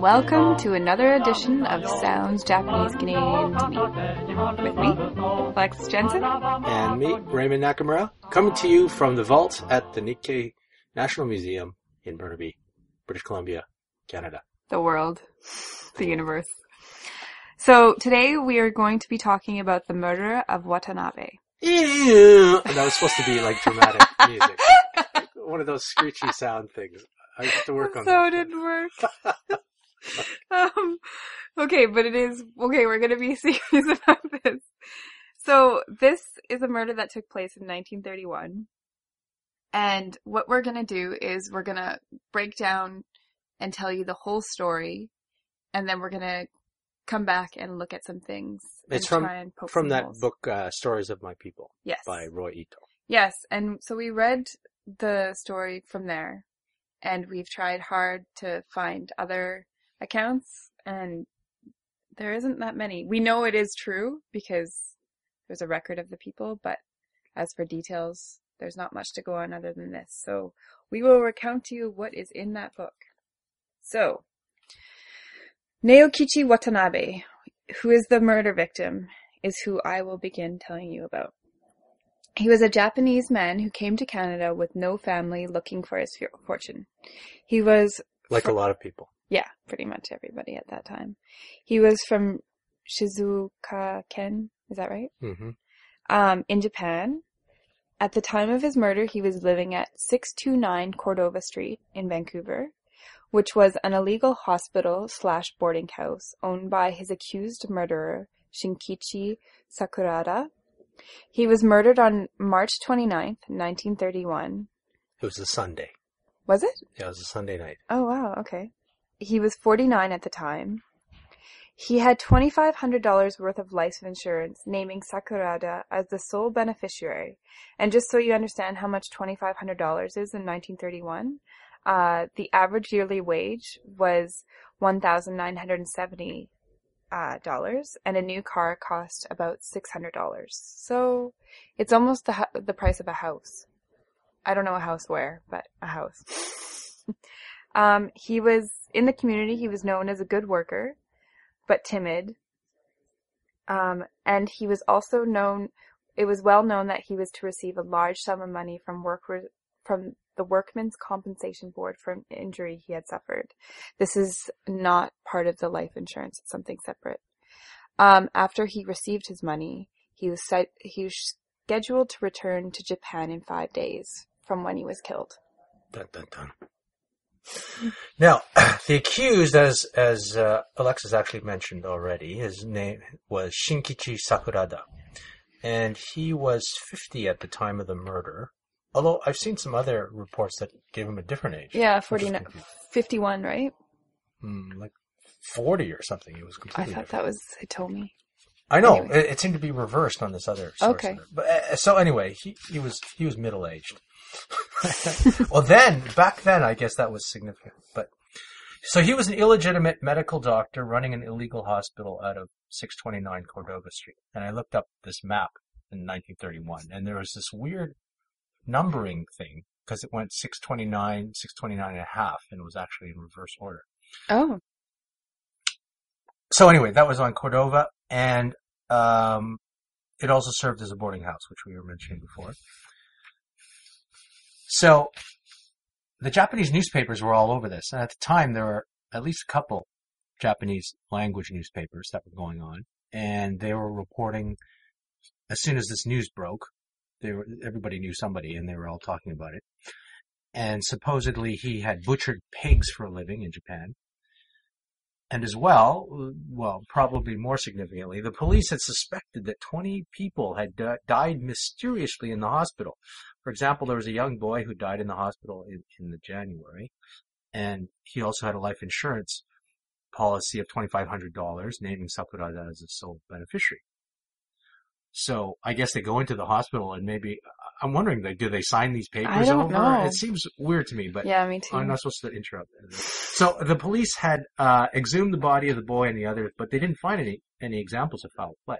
and welcome to another edition of Sounds Japanese Canadian to Me. With me, Alexis Jensen. And me, Raymond Nakamura, coming to you from the vault at the Nikkei National Museum in Burnaby, British Columbia, Canada. The world, the universe. So today we are going to be talking about the murder of Watanabe. that was supposed to be like dramatic music. One of those screechy sound things. I have to work on so that. it didn't work. um, okay, but it is okay. We're gonna be serious about this. So this is a murder that took place in 1931, and what we're gonna do is we're gonna break down and tell you the whole story, and then we're gonna come back and look at some things. It's from try and poke from that holes. book, uh, Stories of My People Yes. by Roy Ito. Yes, and so we read the story from there, and we've tried hard to find other accounts, and there isn't that many. We know it is true because there's a record of the people, but as for details, there's not much to go on other than this. So we will recount to you what is in that book. So, Naokichi Watanabe, who is the murder victim, is who I will begin telling you about. He was a Japanese man who came to Canada with no family looking for his fortune. He was, Like fr- a lot of people. Yeah, pretty much everybody at that time. He was from Shizuoka Ken, is that right? Mm-hmm. Um, in Japan. At the time of his murder, he was living at 629 Cordova Street in Vancouver, which was an illegal hospital slash boarding house owned by his accused murderer, Shinkichi Sakurada. He was murdered on March 29th, 1931. It was a Sunday. Was it? Yeah, it was a Sunday night. Oh wow, okay. He was 49 at the time. He had $2,500 worth of life insurance, naming Sakurada as the sole beneficiary. And just so you understand how much $2,500 is in 1931, uh, the average yearly wage was $1,970 uh, and a new car cost about $600. So it's almost the, the price of a house. I don't know a house where, but a house. Um, he was in the community. He was known as a good worker, but timid. Um, and he was also known. It was well known that he was to receive a large sum of money from work from the Workmen's Compensation Board for an injury he had suffered. This is not part of the life insurance; it's something separate. Um, after he received his money, he was he was scheduled to return to Japan in five days from when he was killed. Dun, dun, dun. Now, the accused, as as uh, Alexis actually mentioned already, his name was Shinkichi Sakurada, and he was 50 at the time of the murder. Although I've seen some other reports that gave him a different age. Yeah, which 49, 51, right? Hmm, like 40 or something. It was completely. I thought different. that was it told me. I know anyway. it, it seemed to be reversed on this other source. Okay. of it. But so anyway, he he was he was middle aged. well, then back then, I guess that was significant. But so he was an illegitimate medical doctor running an illegal hospital out of 629 Cordova Street. And I looked up this map in 1931, and there was this weird numbering thing because it went 629, 629 and a half, and it was actually in reverse order. Oh, So anyway, that was on Cordova, and um, it also served as a boarding house, which we were mentioning before. So the Japanese newspapers were all over this, and at the time there were at least a couple Japanese language newspapers that were going on, and they were reporting as soon as this news broke. They were everybody knew somebody, and they were all talking about it. And supposedly he had butchered pigs for a living in Japan. And as well, well, probably more significantly, the police had suspected that 20 people had di- died mysteriously in the hospital. For example, there was a young boy who died in the hospital in, in the January, and he also had a life insurance policy of $2,500, naming Sakurada as a sole beneficiary. So I guess they go into the hospital and maybe I'm wondering, like, do they sign these papers don't over? know. It seems weird to me, but yeah, me too. I'm not supposed to interrupt. So the police had uh, exhumed the body of the boy and the others, but they didn't find any any examples of foul play.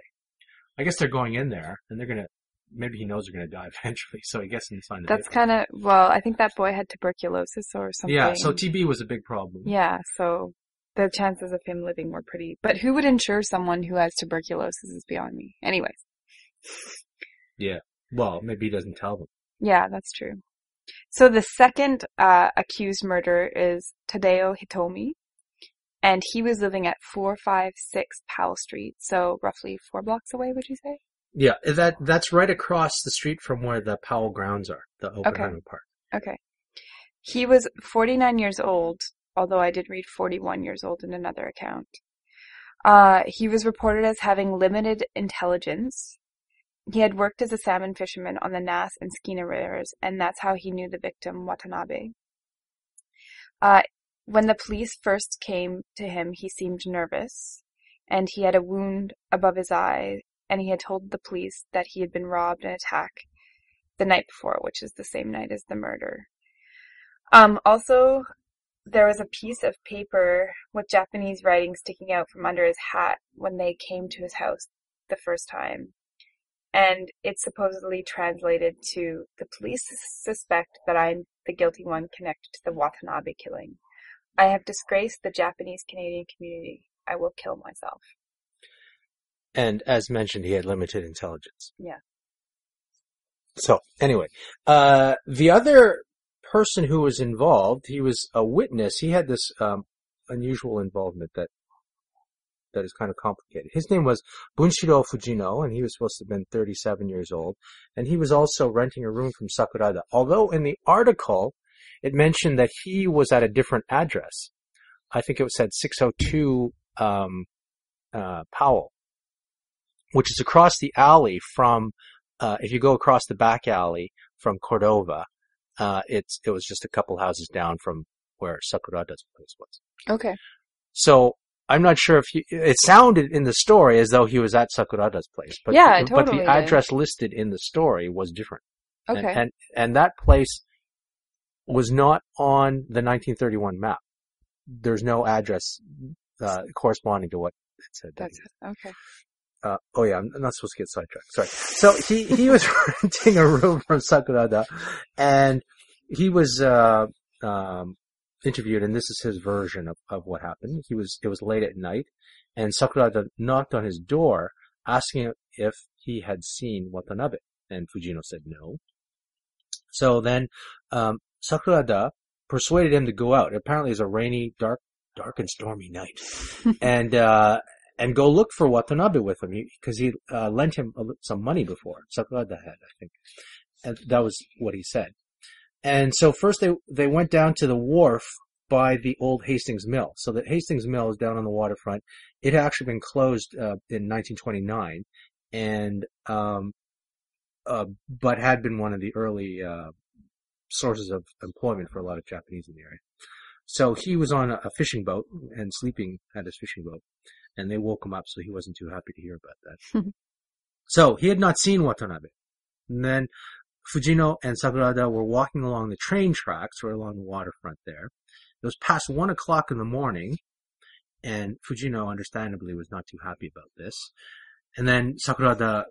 I guess they're going in there and they're gonna. Maybe he knows they're gonna die eventually, so I guess he signed the That's kind of well. I think that boy had tuberculosis or something. Yeah, so TB was a big problem. yeah, so the chances of him living were pretty. But who would insure someone who has tuberculosis is beyond me. Anyways, Yeah. Well, maybe he doesn't tell them. yeah, that's true. So the second uh, accused murderer is Tadao Hitomi, and he was living at 456 Powell Street, so roughly four blocks away, would you say? Yeah, that that's right across the street from where the Powell grounds are, the Oppenheimer Park. Okay. He was 49 years old, although I did read 41 years old in another account. Uh, he was reported as having limited intelligence. He had worked as a salmon fisherman on the Nass and Skeena rivers, and that's how he knew the victim, Watanabe. Uh, when the police first came to him, he seemed nervous, and he had a wound above his eye, and he had told the police that he had been robbed and attacked the night before, which is the same night as the murder. Um, also, there was a piece of paper with Japanese writing sticking out from under his hat when they came to his house the first time. And it's supposedly translated to the police suspect that I'm the guilty one connected to the Watanabe killing. I have disgraced the Japanese Canadian community. I will kill myself. And as mentioned, he had limited intelligence. Yeah. So anyway, uh, the other person who was involved, he was a witness. He had this um, unusual involvement that that is kind of complicated. His name was Bunshiro Fujino, and he was supposed to have been 37 years old. And he was also renting a room from Sakurada. Although in the article, it mentioned that he was at a different address. I think it said 602 um, uh, Powell, which is across the alley from. Uh, if you go across the back alley from Cordova, uh, it's it was just a couple houses down from where Sakurada's place was. Okay. So I'm not sure if he, it sounded in the story as though he was at Sakurada's place, but Yeah, it but the address listed in the story was different. Okay. And, and that place was not on the 1931 map. There's no address uh, corresponding to what it said. That's okay. Uh, oh yeah, I'm not supposed to get sidetracked. Sorry. So he, he was renting a room from Sakurada and he was, uh, um, interviewed and this is his version of, of what happened. He was, it was late at night and Sakurada knocked on his door asking if he had seen Watanabe and Fujino said no. So then, um, Sakurada persuaded him to go out. Apparently it's a rainy, dark, dark and stormy night. and, uh, and go look for Watanabe with him because he, uh, lent him some money before. Sakurada had, I think. And that was what he said. And so first they, they went down to the wharf by the old Hastings Mill. So the Hastings Mill is down on the waterfront. It had actually been closed, uh, in 1929 and, um, uh, but had been one of the early, uh, sources of employment for a lot of Japanese in the area. So he was on a fishing boat and sleeping at his fishing boat and they woke him up, so he wasn't too happy to hear about that. so he had not seen Watanabe. And then Fujino and Sakurada were walking along the train tracks or along the waterfront there. It was past one o'clock in the morning, and Fujino understandably was not too happy about this. And then Sakurada uh,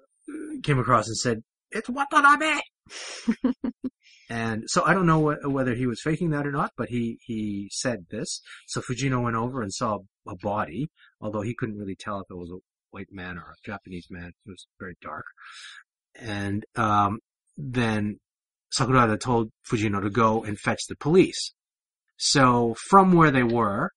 came across and said, "It's Watanabe." and so I don't know wh- whether he was faking that or not, but he he said this. So Fujino went over and saw a body, although he couldn't really tell if it was a white man or a Japanese man. It was very dark. And um, then Sakurada told Fujino to go and fetch the police. So from where they were,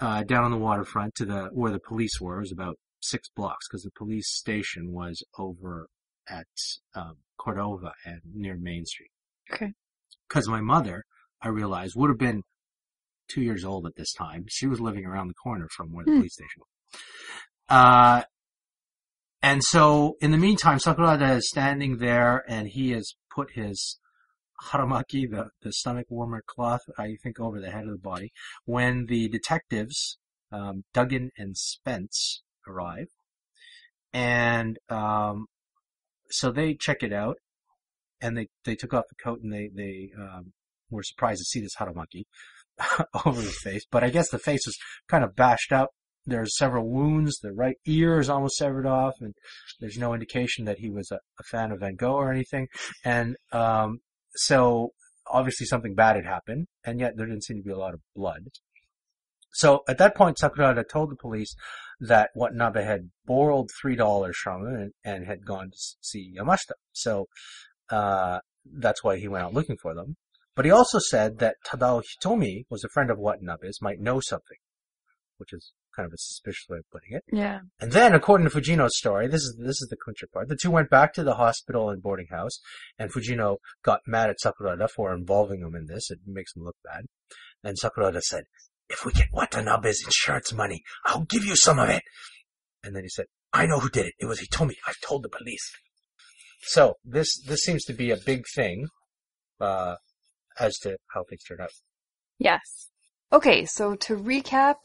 uh, down on the waterfront to the where the police were was about six blocks because the police station was over at um, Cordova and near Main Street. Okay. Because my mother, I realized, would have been two years old at this time. She was living around the corner from where the Hmm. police station was. Uh, and so in the meantime, Sakurada is standing there and he has put his haramaki, the, the stomach warmer cloth, I think, over the head of the body. When the detectives, um, Duggan and Spence arrive, and um, so they check it out, and they they took off the coat and they they um, were surprised to see this haramaki over the face. But I guess the face was kind of bashed up. There's several wounds. The right ear is almost severed off, and there's no indication that he was a, a fan of Van Gogh or anything. And um, so obviously something bad had happened, and yet there didn't seem to be a lot of blood. So at that point, Sakurada told the police that Watanabe had borrowed three dollars from him and, and, had gone to see Yamashita. So uh, that's why he went out looking for them. But he also said that Tadao Hitomi was a friend of Watanabe's, might know something, which is kind of a suspicious way of putting it. Yeah. And then, according to Fujino's story, this is this is the clincher part. The two went back to the hospital and boarding house, and Fujino got mad at Sakurada for involving him in this. It makes him look bad. And Sakurada said, "If we get Watanabe's insurance money, I'll give you some of it." And then he said, "I know who did it. It was Hitomi. I've told the police." So this this seems to be a big thing uh, as to how things turned out. Yes. Okay, so to recap,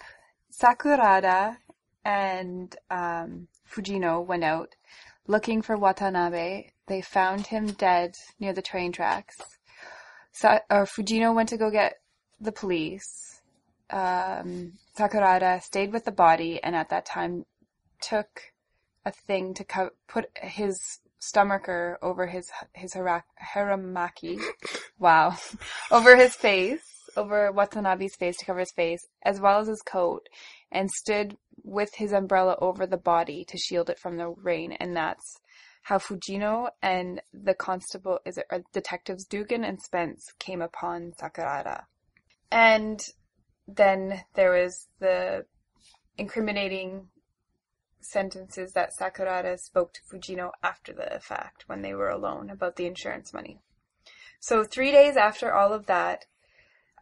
Sakurada and um, Fujino went out looking for Watanabe. They found him dead near the train tracks. Sa- or Fujino went to go get the police. Um, Sakurada stayed with the body and at that time took a thing to co- put his stomacher over his his hara- haramaki. wow, over his face, over Watanabe's face to cover his face, as well as his coat, and stood with his umbrella over the body to shield it from the rain. And that's how Fujino and the constable, is it, detectives Dugan and Spence came upon Sakurada. And then there was the incriminating sentences that Sakurada spoke to Fujino after the fact when they were alone about the insurance money. So three days after all of that,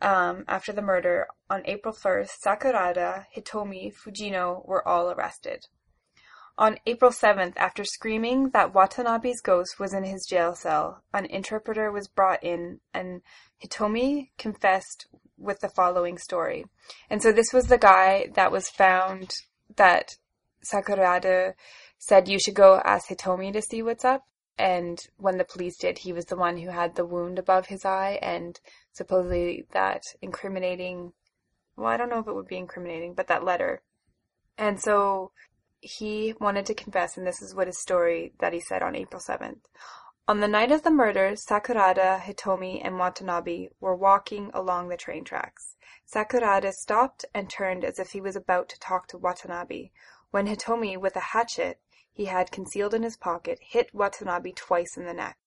um, after the murder, on April 1st, Sakurada, Hitomi, Fujino were all arrested. On April 7th, after screaming that Watanabe's ghost was in his jail cell, an interpreter was brought in and Hitomi confessed with the following story. And so this was the guy that was found that Sakurada said you should go ask Hitomi to see what's up. And when the police did, he was the one who had the wound above his eye and supposedly that incriminating, well, I don't know if it would be incriminating, but that letter. And so he wanted to confess, and this is what his story that he said on April 7th. On the night of the murder, Sakurada, Hitomi, and Watanabe were walking along the train tracks. Sakurada stopped and turned as if he was about to talk to Watanabe, when Hitomi, with a hatchet he had concealed in his pocket, hit Watanabe twice in the neck.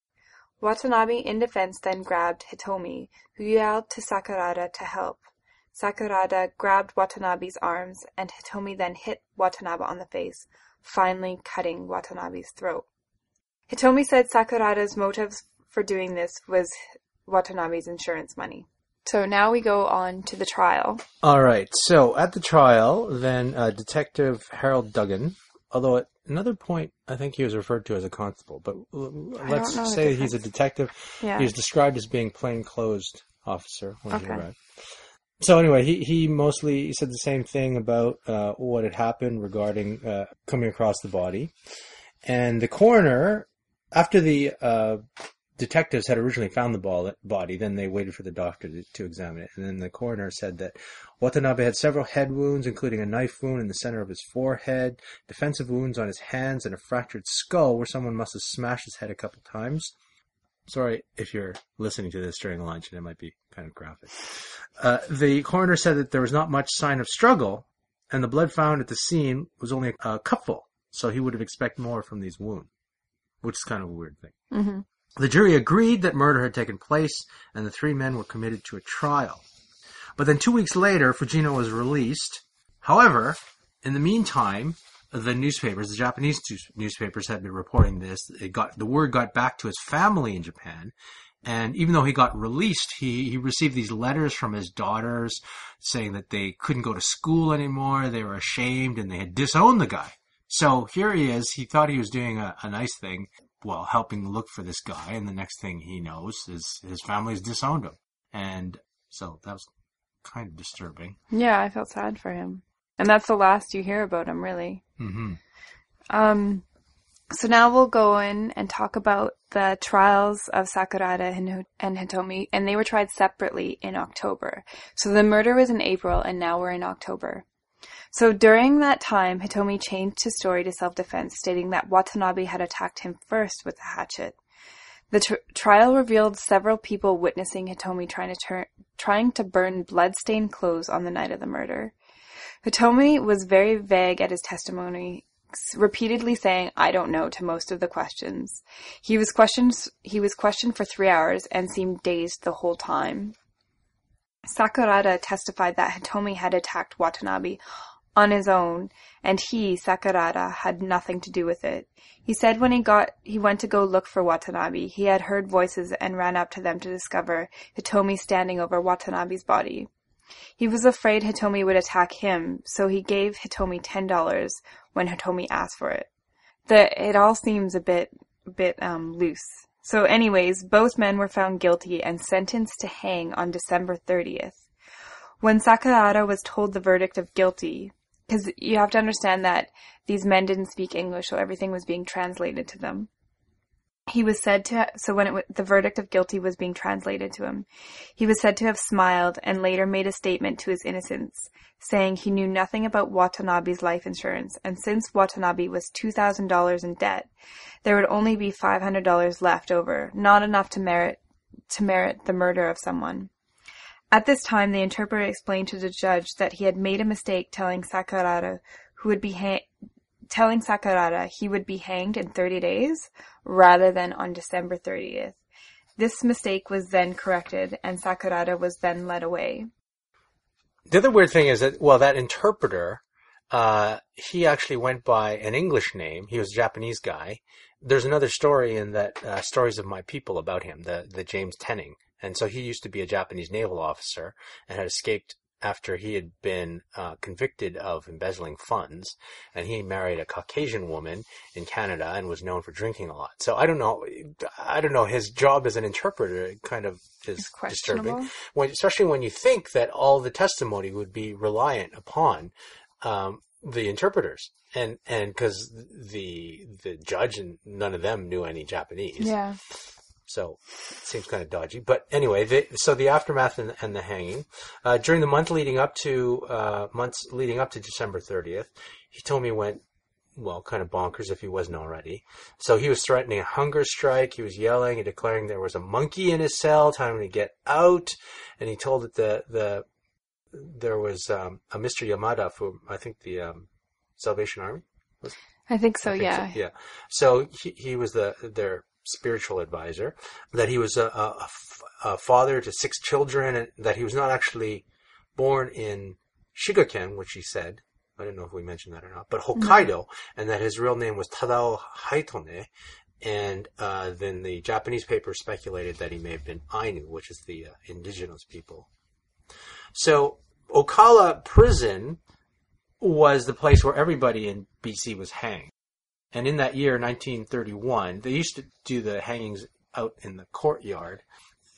Watanabe, in defense, then grabbed Hitomi, who yelled to Sakurada to help. Sakurada grabbed Watanabe's arms, and Hitomi then hit Watanabe on the face, finally cutting Watanabe's throat. Hitomi said Sakurada's motives for doing this was Watanabe's insurance money. So now we go on to the trial. All right. So at the trial, then uh, Detective Harold Duggan, although at another point I think he was referred to as a constable, but let's say he's a detective. Yeah. He was described as being plainclothes officer when Okay. he arrived. So anyway, he, he mostly said the same thing about uh, what had happened regarding uh, coming across the body, and the coroner, after the uh, detectives had originally found the ball, body, then they waited for the doctor to, to examine it, and then the coroner said that Watanabe had several head wounds, including a knife wound in the center of his forehead, defensive wounds on his hands, and a fractured skull where someone must have smashed his head a couple times. Sorry if you're listening to this during lunch and it might be kind of graphic. Uh, the coroner said that there was not much sign of struggle, and the blood found at the scene was only a cupful, so he would have expected more from these wounds, which is kind of a weird thing. Mm-hmm. The jury agreed that murder had taken place, and the three men were committed to a trial. But then two weeks later, Fujino was released. However, in the meantime, the newspapers, the Japanese newspapers had been reporting this. It got, the word got back to his family in Japan. And even though he got released, he, he received these letters from his daughters saying that they couldn't go to school anymore. They were ashamed and they had disowned the guy. So here he is. He thought he was doing a, a nice thing, well, helping look for this guy. And the next thing he knows is his family's disowned him. And so that was kind of disturbing. Yeah, I felt sad for him. And that's the last you hear about him, really. Mm-hmm. Um, so now we'll go in and talk about the trials of Sakurada and Hitomi, and they were tried separately in October. So the murder was in April, and now we're in October. So during that time, Hitomi changed his story to self-defense, stating that Watanabe had attacked him first with a hatchet. The tr- trial revealed several people witnessing Hitomi trying to turn, trying to burn blood-stained clothes on the night of the murder. Hitomi was very vague at his testimony, repeatedly saying "I don't know" to most of the questions. He was questioned. He was questioned for three hours and seemed dazed the whole time. Sakurada testified that Hitomi had attacked Watanabe on his own, and he, Sakurada, had nothing to do with it. He said when he got he went to go look for Watanabe, he had heard voices and ran up to them to discover Hitomi standing over Watanabe's body. He was afraid Hitomi would attack him, so he gave Hitomi ten dollars when Hitomi asked for it. The it all seems a bit bit um loose. So anyways, both men were found guilty and sentenced to hang on December 30th. When Sakurada was told the verdict of guilty, because you have to understand that these men didn't speak English, so everything was being translated to them. He was said to, so when the verdict of guilty was being translated to him, he was said to have smiled and later made a statement to his innocence, saying he knew nothing about Watanabe's life insurance, and since Watanabe was $2,000 in debt, there would only be $500 left over, not enough to merit, to merit the murder of someone. At this time, the interpreter explained to the judge that he had made a mistake telling Sakurada who would be ha- telling Sakurada he would be hanged in 30 days rather than on December 30th. This mistake was then corrected and Sakurada was then led away. The other weird thing is that, well, that interpreter, uh, he actually went by an English name. He was a Japanese guy. There's another story in that, uh, Stories of My People about him, the, the James Tenning. And so he used to be a Japanese naval officer and had escaped after he had been uh, convicted of embezzling funds, and he married a Caucasian woman in Canada and was known for drinking a lot. So I don't know. I don't know. His job as an interpreter kind of is disturbing, when, especially when you think that all the testimony would be reliant upon um, the interpreters, and and because the the judge and none of them knew any Japanese. Yeah. So it seems kind of dodgy. But anyway, the, so the aftermath and, and the hanging. Uh, during the month leading up to uh, months leading up to December 30th, Hitomi went well, kind of bonkers if he wasn't already. So he was threatening a hunger strike. He was yelling and declaring there was a monkey in his cell, telling him to get out. And he told that the the there was um, a Mr. Yamada from I think the um, Salvation Army. Was, I think so. I think yeah. So, yeah. So he, he was the their spiritual advisor, that he was a, a, a, father to six children, and that he was not actually born in Shigaken, which he said. I don't know if we mentioned that or not, but Hokkaido, no. and that his real name was Tadao Haitone. And uh, then the Japanese paper speculated that he may have been Ainu, which is the uh, indigenous people. So Oakalla prison was the place where everybody in BC was hanged. And in that year, 1931, they used to do the hangings out in the courtyard.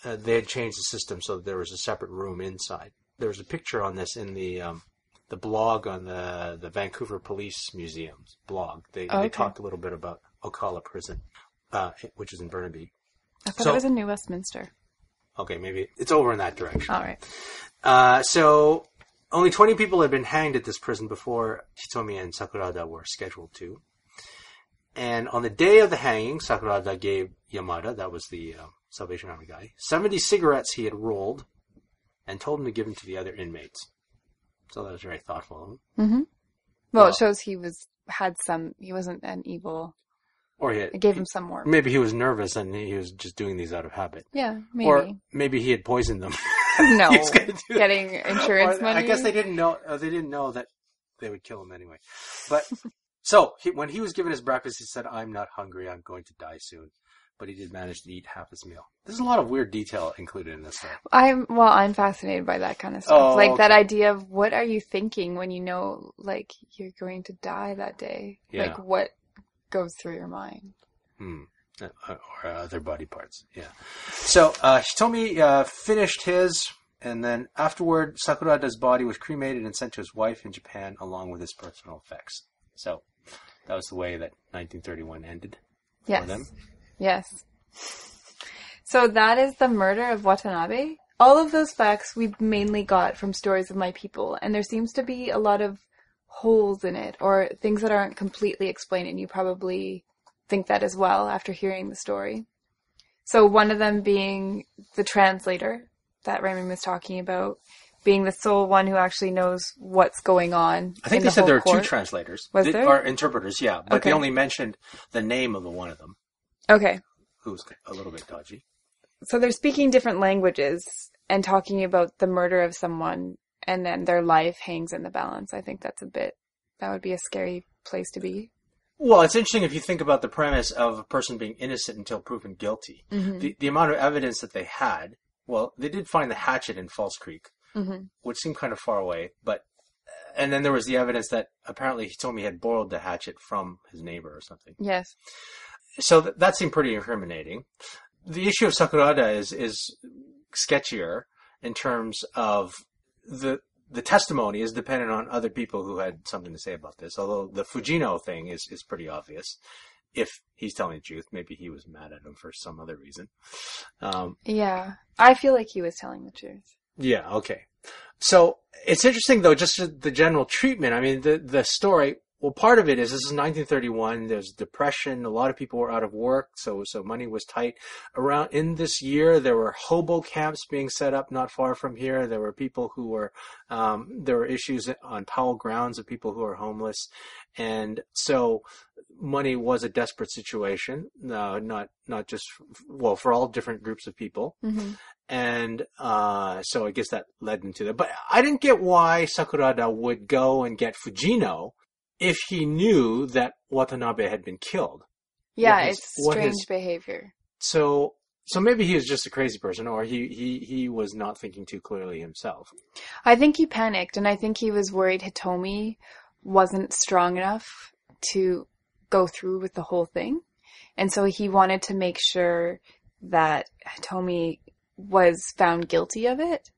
Uh, they had changed the system so that there was a separate room inside. There was a picture on this in the um, the blog on the the Vancouver Police Museum's blog. They oh, okay. they talked a little bit about Oakalla Prison, uh, which is in Burnaby. I thought so, it was in New Westminster. Okay, maybe it's over in that direction. All right. Uh, so only 20 people had been hanged at this prison before Hitomi and Sakurada were scheduled to. And on the day of the hanging, Sakurada gave Yamada, that was the uh, Salvation Army guy, 70 cigarettes he had rolled and told him to give them to the other inmates. So that was very thoughtful of him. Mm-hmm. Well, it shows he was had some. He wasn't an evil. Or he had, it gave him some more. Maybe he was nervous and he was just doing these out of habit. Yeah, maybe. Or maybe he had poisoned them. no, getting insurance money. I guess they didn't know. Uh, they didn't know that they would kill him anyway. But So he, when he was given his breakfast, he said, "I'm not hungry. I'm going to die soon." But he did manage to eat half his meal. There's a lot of weird detail included in this. Story. I'm well. I'm fascinated by that kind of stuff. Oh, like okay. that idea of what are you thinking when you know, like you're going to die that day. Yeah. Like what goes through your mind. Hmm. Uh, or other body parts. Yeah. So uh, Hitomi uh, finished his, and then afterward, Sakurada's body was cremated and sent to his wife in Japan along with his personal effects. So that was the way that 1931 ended yes. for them. Yes. So that is the murder of Watanabe. All of those facts we mainly got from stories of my people, and there seems to be a lot of holes in it or things that aren't completely explained, and you probably think that as well after hearing the story. So one of them being the translator that Raymond was talking about being the sole one who actually knows what's going on. I think in they the said there are court. two translators. Was They- there? Or interpreters, yeah. But they only mentioned the name of the one of them, Okay. who's a little bit dodgy. So they're speaking different languages and talking about the murder of someone and then their life hangs in the balance. I think that's a bit, that would be a scary place to be. Well, it's interesting if you think about the premise of a person being innocent until proven guilty. Mm-hmm. The, the amount of evidence that they had, well, they did find the hatchet in False Creek, Mm-hmm. which seemed kind of far away, but, and then there was the evidence that apparently he told me he had borrowed the hatchet from his neighbor or something. Yes. So th- that seemed pretty incriminating. The issue of Sakurada is, is sketchier in terms of the, the testimony is dependent on other people who had something to say about this. Although the Fujino thing is, is pretty obvious. If he's telling the truth, maybe he was mad at him for some other reason. Um, Yeah. I feel like he was telling the truth. yeah, okay. So it's interesting though, just the general treatment. I mean, the the story. Well, part of it is this is 1931. There's depression. A lot of people were out of work, so so money was tight. Around in this year, there were hobo camps being set up not far from here. There were people who were um, there were issues on Powell grounds of people who are homeless, and so money was a desperate situation. No, not not just well for all different groups of people Mm-hmm. And uh, so I guess that led into that. But I didn't get why Sakurada would go and get Fujino if he knew that Watanabe had been killed. Yeah, his- it's strange his- behavior. So, so maybe he was just a crazy person, or he he he was not thinking too clearly himself. I think he panicked, and I think he was worried Hitomi wasn't strong enough to go through with the whole thing. And so he wanted to make sure that Hitomi was found guilty of it.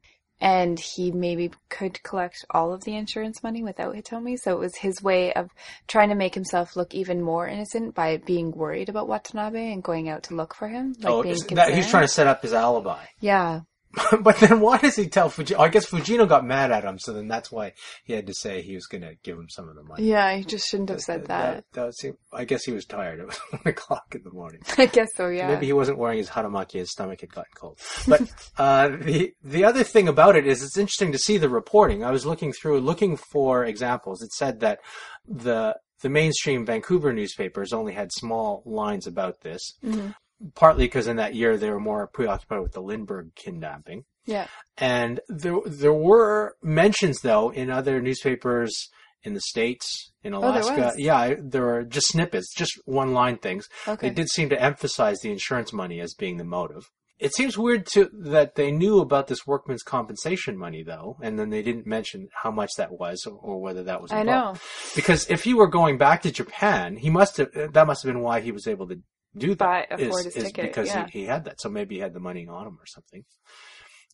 And he maybe could collect all of the insurance money without Hitomi. So it was his way of trying to make himself look even more innocent by being worried about Watanabe and going out to look for him. Like oh, that, he's trying to set up his alibi. Yeah. but then why does he tell Fujino? I guess Fujino got mad at him, so then that's why he had to say he was going to give him some of the money. Yeah, he just shouldn't have said that. That, that I guess he was tired. It was one o'clock in the morning. I guess so, yeah. Maybe he wasn't wearing his haramaki. His stomach had gotten cold. But uh, the the other thing about it is it's interesting to see the reporting. I was looking through, looking for examples. It said that the the mainstream Vancouver newspapers only had small lines about this, Mhm. Partly because in that year they were more preoccupied with the Lindbergh kidnapping. Yeah. And there there were mentions though in other newspapers in the states, in Oh, there Alaska. yeah, there were just snippets, just one line things. Okay. They did seem to emphasize the insurance money as being the motive. It seems weird to that they knew about this workman's compensation money though, and then they didn't mention how much that was or, or whether that was. I know. because if he were going back to Japan, he must have. That must have been why he was able to do that. Buy- afford is- is ticket, because yeah. he, he had that. So maybe he had the money on him or something.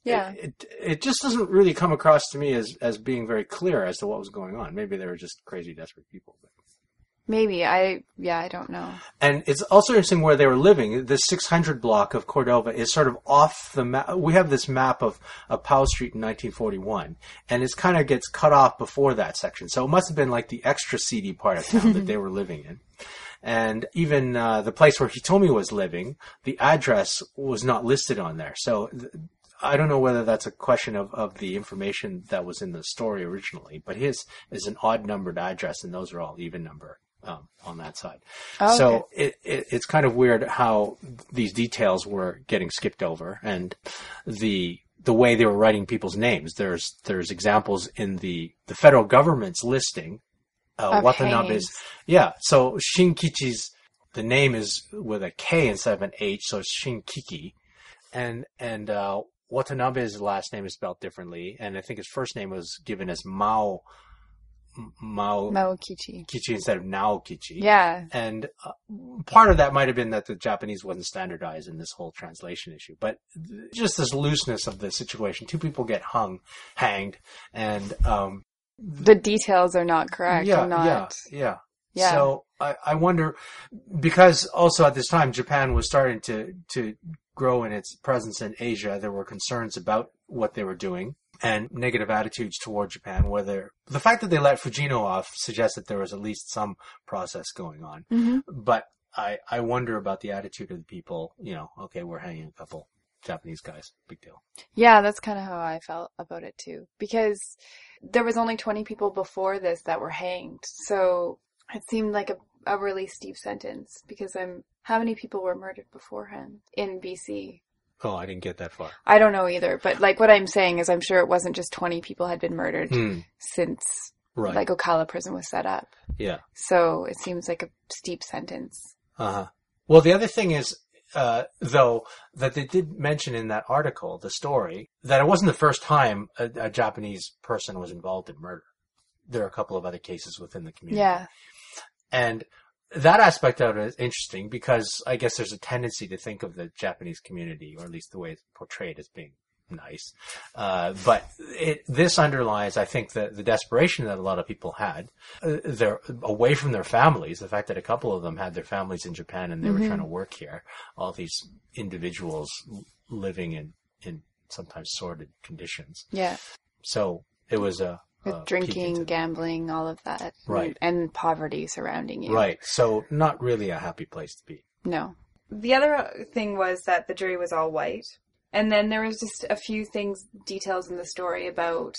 Yeah. It, it, it just doesn't really come across to me as, as being very clear as to what was going on. Maybe they were just crazy, desperate people. But. Maybe. I, yeah, I don't know. And it's also interesting where they were living. The 600 block of Cordova is sort of off the map. We have this map of, of Powell Street in 1941, and it kind of gets cut off before that section. So it must have been like the extra seedy part of town that they were living in. And even uh, the place where Hitomi was living, the address was not listed on there. So th- I don't know whether that's a question of, of the information that was in the story originally, but his is an odd numbered address, and those are all even number um, on that side. Oh, so it, it, it's kind of weird how these details were getting skipped over, and the the way they were writing people's names. There's there's examples in the the federal government's listing. Uh, Watanabe's, yeah. So Shinkichi's the name is with a K instead of an H, so it's Shinkiki, and and uh, Watanabe's last name is spelled differently, and I think his first name was given as Mao Mao Maokichi. Kichi instead of Naokichi. Yeah. And uh, part of that might have been that the Japanese wasn't standardized in this whole translation issue, but th- just this looseness of the situation. Two people get hung, hanged, and um, The details are not correct. yeah, not. yeah, yeah. Yeah. So I, I wonder because also at this time Japan was starting to to grow in its presence in Asia. There were concerns about what they were doing and negative attitudes toward Japan. Whether the fact that they let Fujino off suggests that there was at least some process going on. hmm But I I wonder about the attitude of the people. You know, okay, we're hanging a couple Japanese guys. Big deal. Yeah, that's kind of how I felt about it too. Because there was only 20 people before this that were hanged. So it seemed like a, a really steep sentence because I'm, how many people were murdered beforehand in BC? Oh, I didn't get that far. I don't know either, but like what I'm saying is I'm sure it wasn't just 20 people had been murdered Hmm. since Right. like Oakalla prison was set up. yeah. So it seems like a steep sentence. Uh huh. Well, the other thing is, uh, though, that they did mention in that article, the story, that it wasn't the first time a, a Japanese person was involved in murder. There are a couple of other cases within the community. Yeah. And that aspect of it is interesting because I guess there's a tendency to think of the Japanese community, or at least the way it's portrayed, as being nice. Uh, but it, this underlies, I think, the, the desperation that a lot of people had. Uh, they're away from their families. The fact that a couple of them had their families in Japan and they were trying to work here. All these individuals living in, in sometimes sordid conditions. Yeah. So it was a, With drinking, into- gambling, all of that. Right. And, and poverty surrounding you. Right. So not really a happy place to be. No. The other thing was that the jury was all white. And then there was just a few things, details in the story about,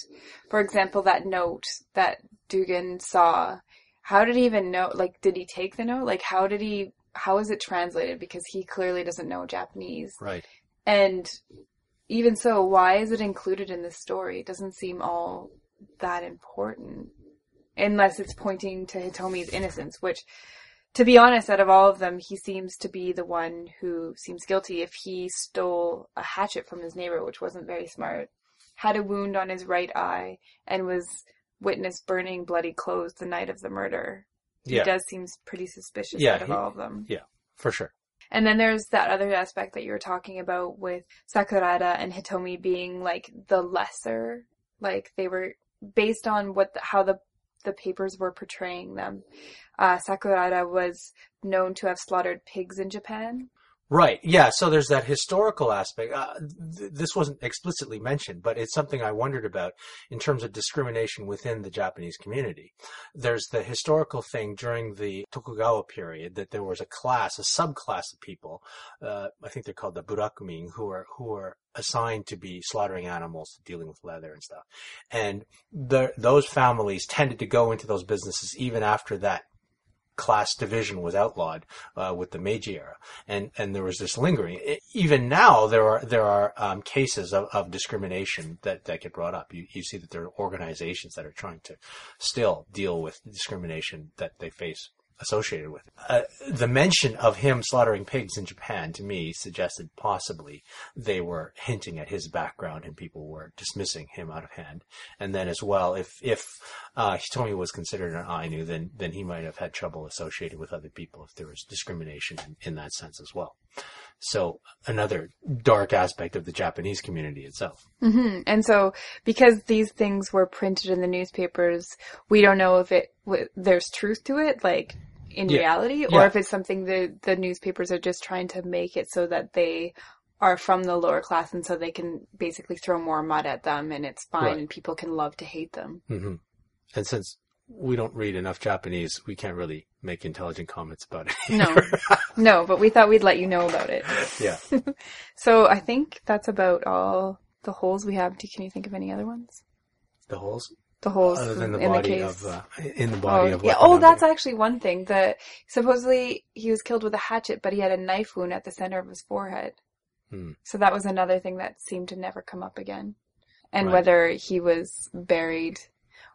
for example, that note that Dugan saw. How did he even know? Like, did he take the note? Like, how did he, how is it translated? Because he clearly doesn't know Japanese. Right. And even so, why is it included in this story? It doesn't seem all that important. Unless it's pointing to Hitomi's innocence, which, to be honest, out of all of them, he seems to be the one who seems guilty if he stole a hatchet from his neighbor, which wasn't very smart, had a wound on his right eye, and was witnessed burning bloody clothes the night of the murder. Yeah. He does seem pretty suspicious Yeah, out of he- all of them. Yeah, for sure. And then there's that other aspect that you were talking about with Sakurada and Hitomi being like the lesser, like they were based on what the, how the the papers were portraying them. Uh, Sakurada was known to have slaughtered pigs in Japan. Right. Yeah. So there's that historical aspect. Uh, th- this wasn't explicitly mentioned, but it's something I wondered about in terms of discrimination within the Japanese community. There's the historical thing during the Tokugawa period that there was a class, a subclass of people. Uh, I think they're called the burakumin, who are who are assigned to be slaughtering animals, dealing with leather and stuff. And the, those families tended to go into those businesses even after that class division was outlawed uh, with the Meiji era, and and there was this lingering. I- even now, there are there are um, cases of, of discrimination that that get brought up. You you see that there are organizations that are trying to still deal with discrimination that they face associated with it. Uh, the mention of him slaughtering pigs in Japan to me suggested possibly they were hinting at his background and people were dismissing him out of hand. And then as well, if if uh, Hitomi was considered an Ainu, then then he might have had trouble associated with other people if there was discrimination in, in that sense as well. So another dark aspect of the Japanese community itself. hmm And so, because these things were printed in the newspapers, we don't know if it w- there's truth to it, like in Yeah. reality, or Yeah. if it's something that the newspapers are just trying to make it so that they are from the lower class, and so they can basically throw more mud at them, and it's fine, Right. and people can love to hate them. hmm And since we don't read enough Japanese, we can't really make intelligent comments about it. No, no, but we thought we'd let you know about it. yeah. So I think that's about all the holes we have. Can you think of any other ones? The holes The holes other than the in the body case. of uh, in the body oh, of yeah. Oh, that's actually one thing. That supposedly he was killed with a hatchet, but he had a knife wound at the center of his forehead. Hmm. So that was another thing that seemed to never come up again. And Right. whether he was buried,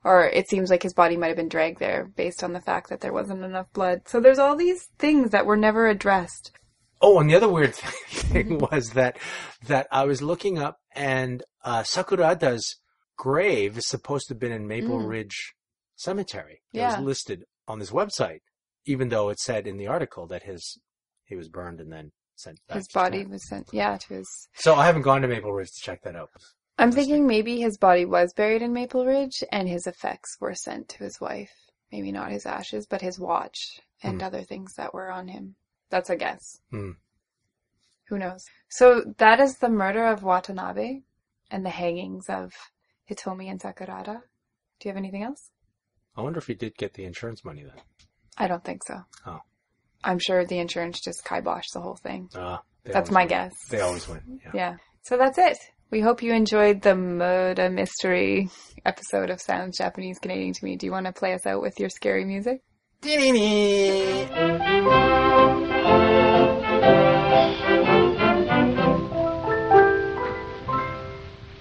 or it seems like his body might have been dragged there based on the fact that there wasn't enough blood. So there's all these things that were never addressed. Oh, and the other weird thing was that that I was looking up, and uh, Sakurada's grave is supposed to have been in Maple Mm. Ridge Cemetery. It Yeah. was listed on this website, even though it said in the article that his he was burned and then sent back. His to body was sent, yeah, to his. So I haven't gone to Maple Ridge to check that out. I'm thinking maybe his body was buried in Maple Ridge and his effects were sent to his wife. Maybe not his ashes, but his watch and Hmm. other things that were on him. That's a guess. Hmm. Who knows? So that is the murder of Watanabe and the hangings of Hitomi and Sakurada. Do you have anything else? I wonder if he did get the insurance money then. I don't think so. Oh. I'm sure the insurance just kiboshed the whole thing. Ah, That's my win. guess. They always win. Yeah. Yeah. So that's it. We hope you enjoyed the murder mystery episode of Sounds Japanese Canadian to Me. Do you want to play us out with your scary music?